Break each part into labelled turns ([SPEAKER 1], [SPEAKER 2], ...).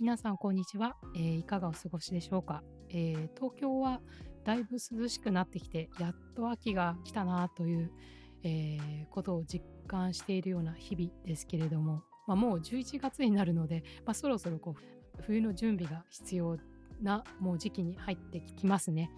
[SPEAKER 1] 皆さんこんにちは、えー、いかがお過ごしでしょうか、えー、東京はだいぶ涼しくなってきてやっと秋が来たなという、えー、ことを実感しているような日々ですけれども、まあ、もう11月になるので、まあ、そろそろこう冬の準備が必要なもう時期に入ってきますね。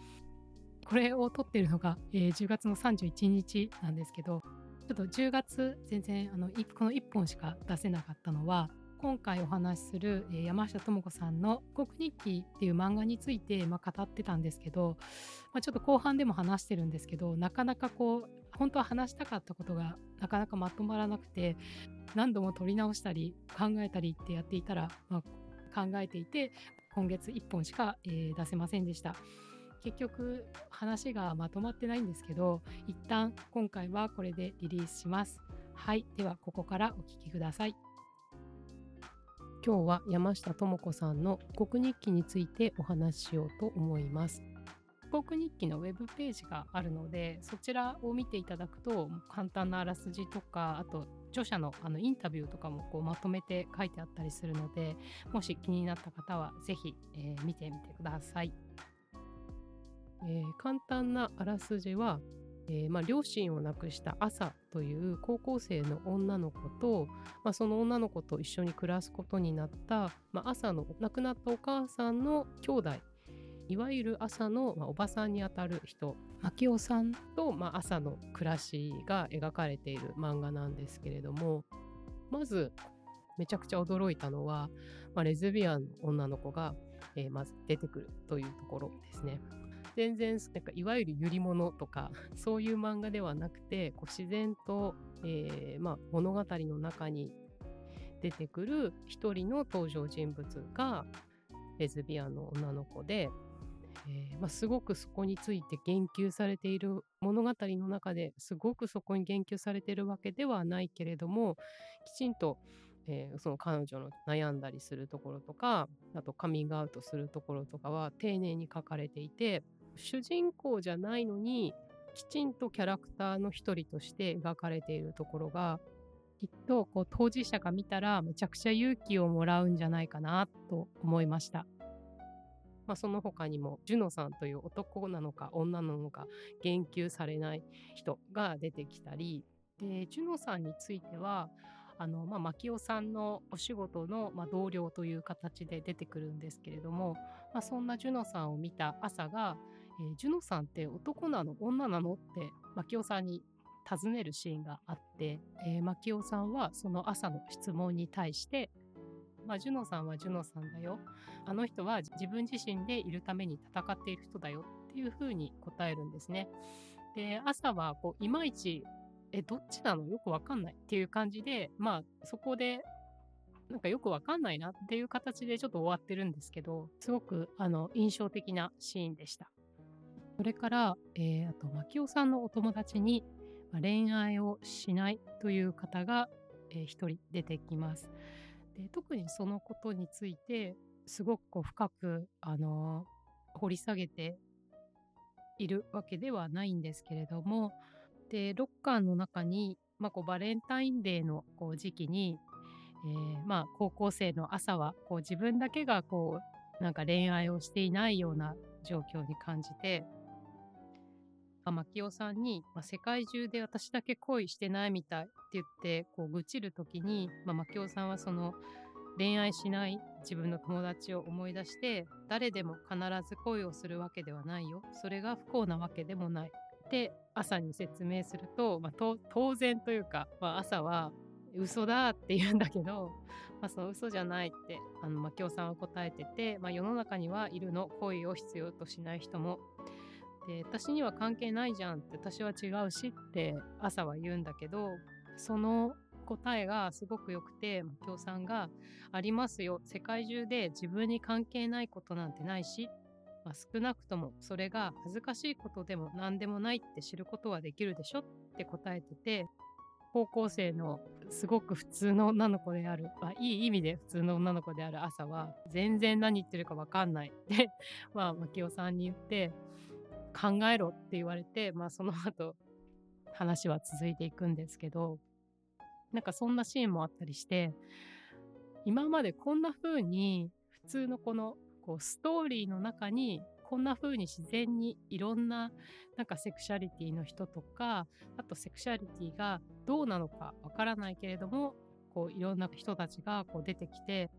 [SPEAKER 1] これを撮ってるのが、えー、10月の31日なんですけどちょっと10月全然あのこの1本しか出せなかったのは今回お話しする山下智子さんの「国日記」っていう漫画について、まあ、語ってたんですけど、まあ、ちょっと後半でも話してるんですけどなかなかこう本当は話したかったことがなかなかまとまらなくて何度も撮り直したり考えたりってやっていたら、まあ、考えていて今月1本しか、えー、出せませんでした。結局話がまとまってないんですけど一旦今回はこれでリリースします。はい、ではここからお聴きください。今日は山下智子さんの国日記についてお話ししようと思います。国日記のウェブページがあるのでそちらを見ていただくと簡単なあらすじとかあと著者のあのインタビューとかもこうまとめて書いてあったりするのでもし気になった方は是非、えー、見てみてください。えー、簡単なあらすじはえー、まあ、両親を亡くした朝という高校生の女の子と、まあ、その女の子と一緒に暮らすことになった、まあ、朝の亡くなったお母さんの兄弟いわゆる朝の、まおばさんにあたる人牧雄さん？と、ま朝の暮らしが描かれている漫画なんですけれどもまずめちゃくちゃ驚いたのは、まレズビアンの女の子が、えー、まず出てくるというところですね。全然なんかいわゆる揺り物とか そういう漫画ではなくてこう自然と、えー、まあ、物語の中に出てくる一人の登場人物がレズビアンの女の子で、えー、まあ、すごくそこについて言及されている物語の中ですごくそこに言及されているわけではないけれどもきちんと、えー、その彼女の悩んだりするところとかあとカミングアウトするところとかは丁寧に書かれていて主人公じゃないのにきちんとキャラクターの一人として描かれているところがきっとこう当事者が見たらめちゃくちゃ勇気をもらうんじゃないかなと思いました。まあ、その他にもジュノさんという男なのか女なのか言及されない人が出てきたりでジュノさんについてはあの、まあ、牧雄さんのお仕事の、まあ、同僚という形で出てくるんですけれども、まあ、そんなジュノさんを見た朝がえー、ジュノさんって男なの女なのって牧雄さんに尋ねるシーンがあって、えー、牧雄さんはその朝の質問に対してまあ、ジュノさんはジュノさんだよ。あの人は自分自身でいるために戦っている人だよっていうふうに答えるんですね。で、朝はこういまいち、え、どっちなの？よくわかんないっていう感じで、まあそこでなんかよくわかんないなっていう形でちょっと終わってるんですけど、すごくあの印象的なシーンでした。それから、えー、あと、牧雄さんのお友達に、まあ、恋愛をしないという方が、えー、一人出てきます。で特にそのことについて、すごくこう深く、あのー、掘り下げているわけではないんですけれども、で、ロッカーの中に、まあ、こうバレンタインデーのこう時期に、えー、まあ、高校生の朝はこう自分だけがこうなんか恋愛をしていないような状況に感じて牧雄さんに、まあ、世界中で私だけ恋してないみたいって言ってこう愚痴る時に、まあ、牧雄さんはその恋愛しない自分の友達を思い出して誰でも必ず恋をするわけではないよ。それが不幸なわけでもないって朝に説明すると、まあ、当然というか、まあ、朝は嘘だって言うんだけど、まあ、その嘘じゃないってあの牧雄さんは答えてて、まあ、世の中にはいるの。恋を必要としない人もで私には関係ないじゃんって私は違うしって朝は言うんだけどその答えがすごく良くて京さんがありますよ世界中で自分に関係ないことなんてないし、まあ、少なくともそれが恥ずかしいことでも何でもないって知ることはできるでしょって答えてて高校生のすごく普通の女の子である、まあ、いい意味で普通の女の子である朝は全然何言ってるか分かんないってまあ牧雄さんに言って考えろって言われて、まあその後話は続いていくんですけど、なんかそんなシーンもあったりして、今までこんな風に普通のこのこうストーリーの中にこんな風に自然にいろんななんかセクシャリティの人とかあとセクシャリティがどうなのかわからないけれどもこういろんな人たちがこう出てきて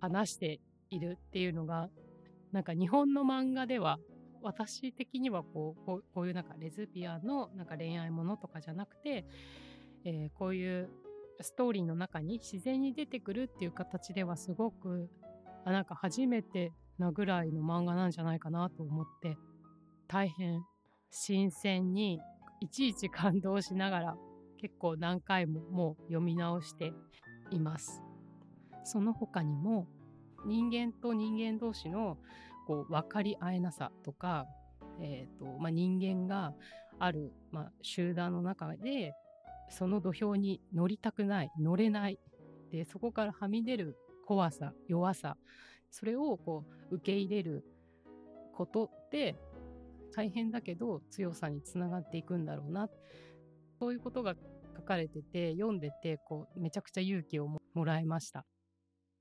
[SPEAKER 1] 話しているっていうのがなんか日本の漫画では私的にはこうこうこういうなんかレズビアンのなんか恋愛ものとかじゃなくて、えー、こういうストーリーの中に自然に出てくるっていう形ではすごくあなんか初めてなぐらいの漫画なんじゃないかなと思って大変新鮮にいちいち感動しながら結構何回ももう読み直しています。その他にも人間と人間同士のこう分かり合えなさとか、えーとまあ、人間がある、まあ、集団の中でその土俵に乗りたくない乗れないでそこからはみ出る怖さ弱さそれをこう受け入れることって大変だけど強さにつながっていくんだろうなそういうことが書かれてて読んでてこうめちゃくちゃ勇気をもらいました。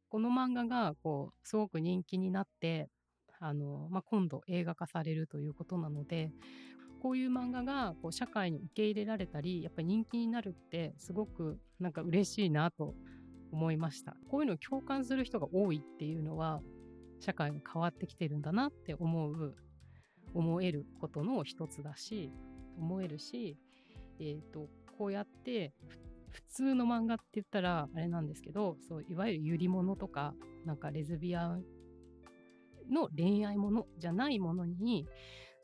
[SPEAKER 1] この漫画がこうすごく人気になってあの、まあ、今度映画化されるということなのでこういう漫画がこう社会に受け入れられたりやっぱり人気になるってすごくなんか嬉しいなと思いました。こういうのを共感する人が多いっていうのは社会が変わってきてるんだなって思う思えることの一つだし思えるし、えーと、こうやって普通の漫画って言ったらあれなんですけどそういわゆるゆり物とかなんかレズビアンの恋愛ものじゃないものに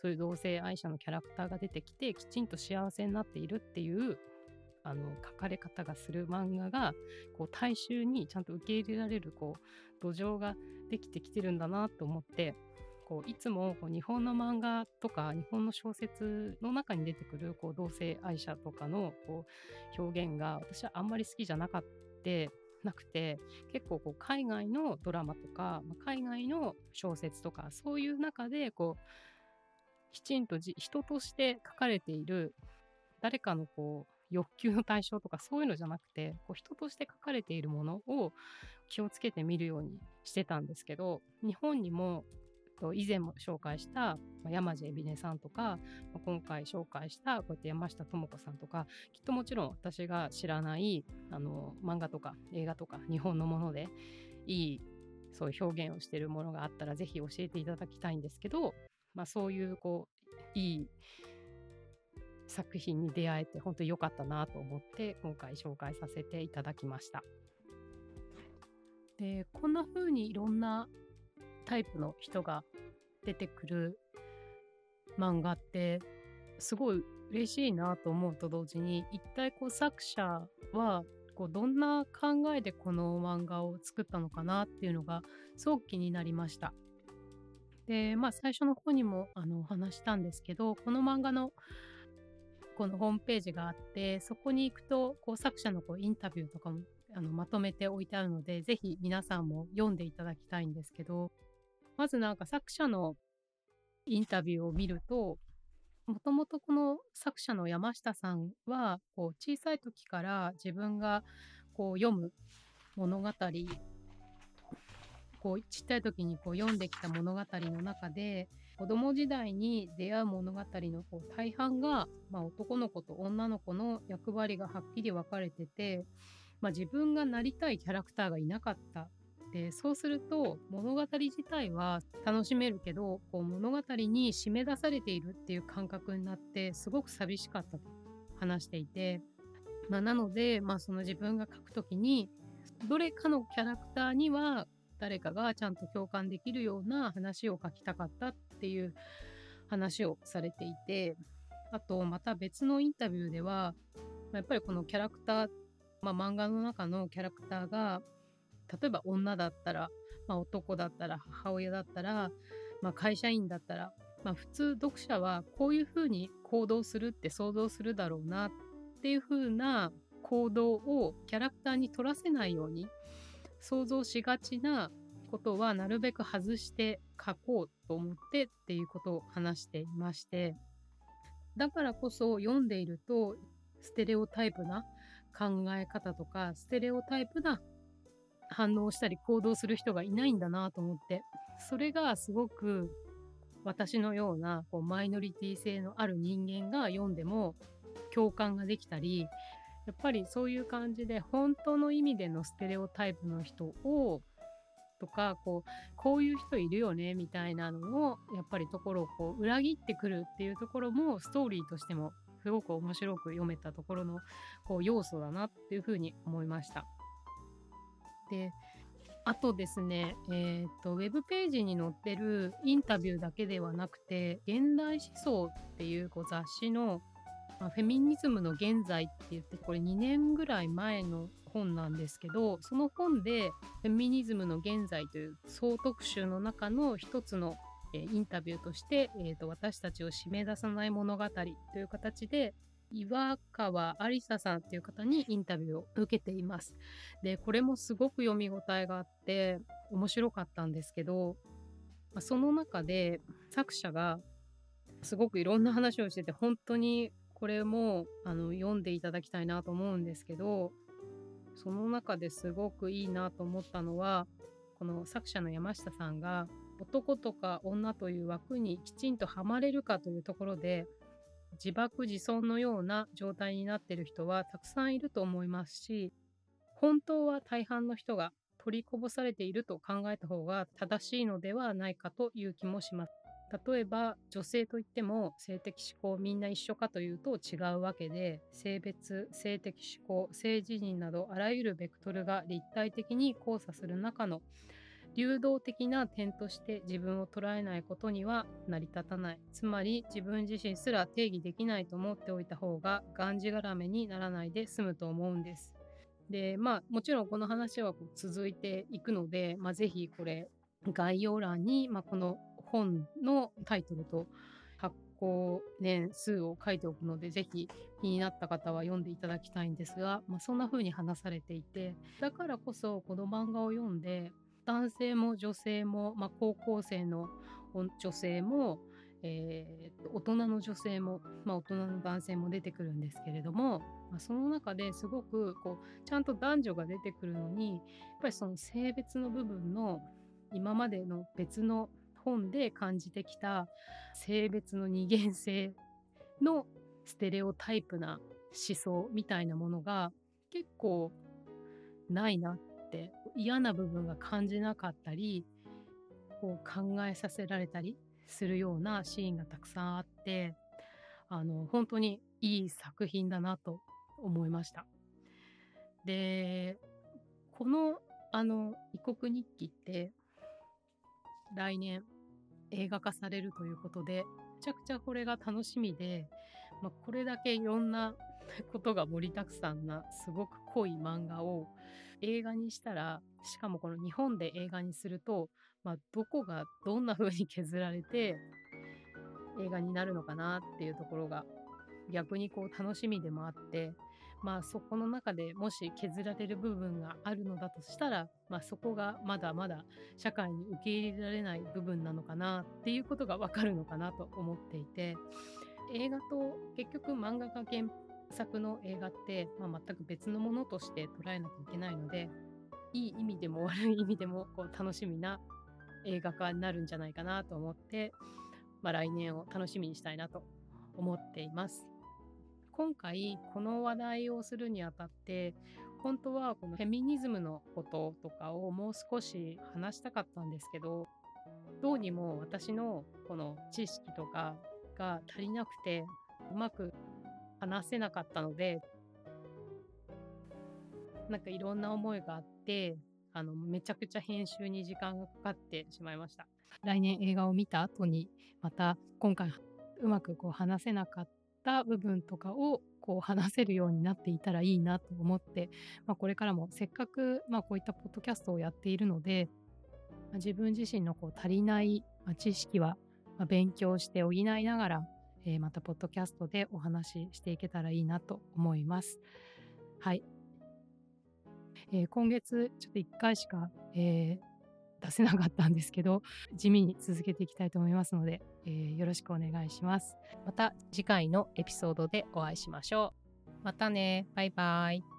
[SPEAKER 1] そういう同性愛者のキャラクターが出てきてきちんと幸せになっているっていうあの書かれ方がする漫画がこう大衆にちゃんと受け入れられるこう土壌ができてきてるんだなと思ってこういつもこう日本の漫画とか日本の小説の中に出てくるこう同性愛者とかのこう表現が私はあんまり好きじゃなかった。なくて結構こう海外のドラマとか海外の小説とかそういう中でこうきちんと人として書かれている誰かのこう欲求の対象とかそういうのじゃなくてこう人として書かれているものを気をつけて見るようにしてたんですけど日本にも以前も紹介した山地海老根さんとか今回紹介したこうやって山下智子さんとかきっともちろん私が知らないあの漫画とか映画とか日本のものでいいそういう表現をしているものがあったらぜひ教えていただきたいんですけど、まあ、そういうこういい作品に出会えて本当に良かったなと思って今回紹介させていただきました。でこんな風にいろんなタイプの人が出てくる漫画ってすごい嬉しいなと思うと同時に一体こう作者はこうどんな考えでこの漫画を作ったのかなっていうのがすごく気になりました。でまあ最初の方にもあのお話したんですけどこの漫画のこのホームページがあってそこに行くとこう作者のこうインタビューとかもあのまとめておいてあるのでぜひ皆さんも読んでいただきたいんですけどまずなんか作者のインタビューを見ると、もともとこの作者の山下さんは、こう小さい時から自分がこう読む物語、こうちっちゃい時にこう読んできた物語の中で、子供時代に出会う物語のこう大半が、まあ、男の子と女の子の役割がはっきり分かれてて、まあ、自分がなりたいキャラクターがいなかった。でそうすると物語自体は楽しめるけどこう物語に締め出されているっていう感覚になってすごく寂しかったと話していて、まあ、なので、まあ、その自分が書くときにどれかのキャラクターには誰かがちゃんと共感できるような話を書きたかったっていう話をされていてあとまた別のインタビューではやっぱりこのキャラクター、まあ、漫画の中のキャラクターが例えば女だったら、まあ、男だったら母親だったら、まあ、会社員だったら、まあ、普通読者はこういうふうに行動するって想像するだろうなっていうふうな行動をキャラクターに取らせないように想像しがちなことはなるべく外して書こうと思ってっていうことを話していましてだからこそ読んでいるとステレオタイプな考え方とかステレオタイプな反応したり行動する人がいないんだなと思ってそれがすごく私のようなこうマイノリティ性のある人間が読んでも共感ができたりやっぱりそういう感じで本当の意味でのステレオタイプの人をとかこうこういう人いるよねみたいなのをやっぱりところをこう裏切ってくるっていうところもストーリーとしてもすごく面白く読めたところのこう要素だなっていうふうに思いました。であとですね、えーと、ウェブページに載ってるインタビューだけではなくて「現代思想」っていうこう雑誌の、まあ、フェミニズムの現在って言ってこれ2年ぐらい前の本なんですけどその本で「フェミニズムの現在」という総特集の中の一つのえインタビューとして、えーと、私たちを締め出さない物語という形で岩川ありささんっていう方にインタビューを受けています。でこれもすごく読み応えがあって面白かったんですけど、その中で作者がすごくいろんな話をしてて本当にこれもあの読んでいただきたいなと思うんですけどその中ですごくいいなと思ったのはこの作者の山下さんが男とか女という枠にきちんとはまれるかというところで自爆自損のような状態になっている人はたくさんいると思いますし本当は大半の人が取りこぼされていると考えた方が正しいのではないかという気もします。例えば女性といっても性的指向みんな一緒かというと違うわけで性別性的指向性自認などあらゆるベクトルが立体的に交差する中の流動的な点として自分を捉えないことには成り立たない。つまり自分自身すら定義できないと思っておいた方ががんじがらめにならないで済むと思うんです。でまあもちろんこの話はこう続いていくので、まあ、ぜひこれ概要欄に、まあ、この本のタイトルと発行年数を書いておくのでぜひ気になった方は読んでいただきたいんですが、まあ、そんな風に話されていてだからこそこの漫画を読んで男性も女性も、まあ、高校生の女性も、えー、大人の女性も、まあ、大人の男性も出てくるんですけれども、まあ、その中ですごくこうちゃんと男女が出てくるのにやっぱりその性別の部分の今までの別の本で感じてきた性別の二元性のステレオタイプな思想みたいなものが結構ないなっって嫌な部分が感じなかったりこう考えさせられたりするようなシーンがたくさんあってあの本当にいい作品だなと思いました。でこのあの異国日記って来年映画化されるということでめちゃくちゃこれが楽しみで、まあ、これだけいろんな ことが盛りだくさんなすごく濃い漫画を映画にしたらしかもこの日本で映画にすると、まあ、どこがどんな風に削られて映画になるのかなっていうところが逆にこう楽しみでもあってまあそこの中でもし削られる部分があるのだとしたら、まあ、そこがまだまだ社会に受け入れられない部分なのかなっていうことがわかるのかなと思っていて映画と結局漫画が原作の映画って、まあ、全く別のものとして捉えなきゃいけないのでいい意味でも悪い意味でもこう楽しみな映画化になるんじゃないかなと思って、まあ、来年を楽しみにしたいなと思っています。今回この話題をするにあたって本当はこのフェミニズムのこととかをもう少し話したかったんですけどどうにも私のこの知識とかが足りなくてうまく話せなかったのでなんかいろんな思いがあってあのめちゃくちゃ編集に時間がかかってしまいました。来年映画を見た後にまた今回うまくこう話せなかった部分とかをこう話せるようになっていたらいいなと思って、まあ、これからもせっかく、まあ、こういったポッドキャストをやっているので、まあ、自分自身のこう足りない、知識は勉強して補いながらえー、またポッドキャストでお話ししていけたらいいなと思います。はい。えー、今月ちょっと1回しか、えー、出せなかったんですけど、地味に続けていきたいと思いますので、えー、よろしくお願いします。また次回のエピソードでお会いしましょう。またね。バイバイ。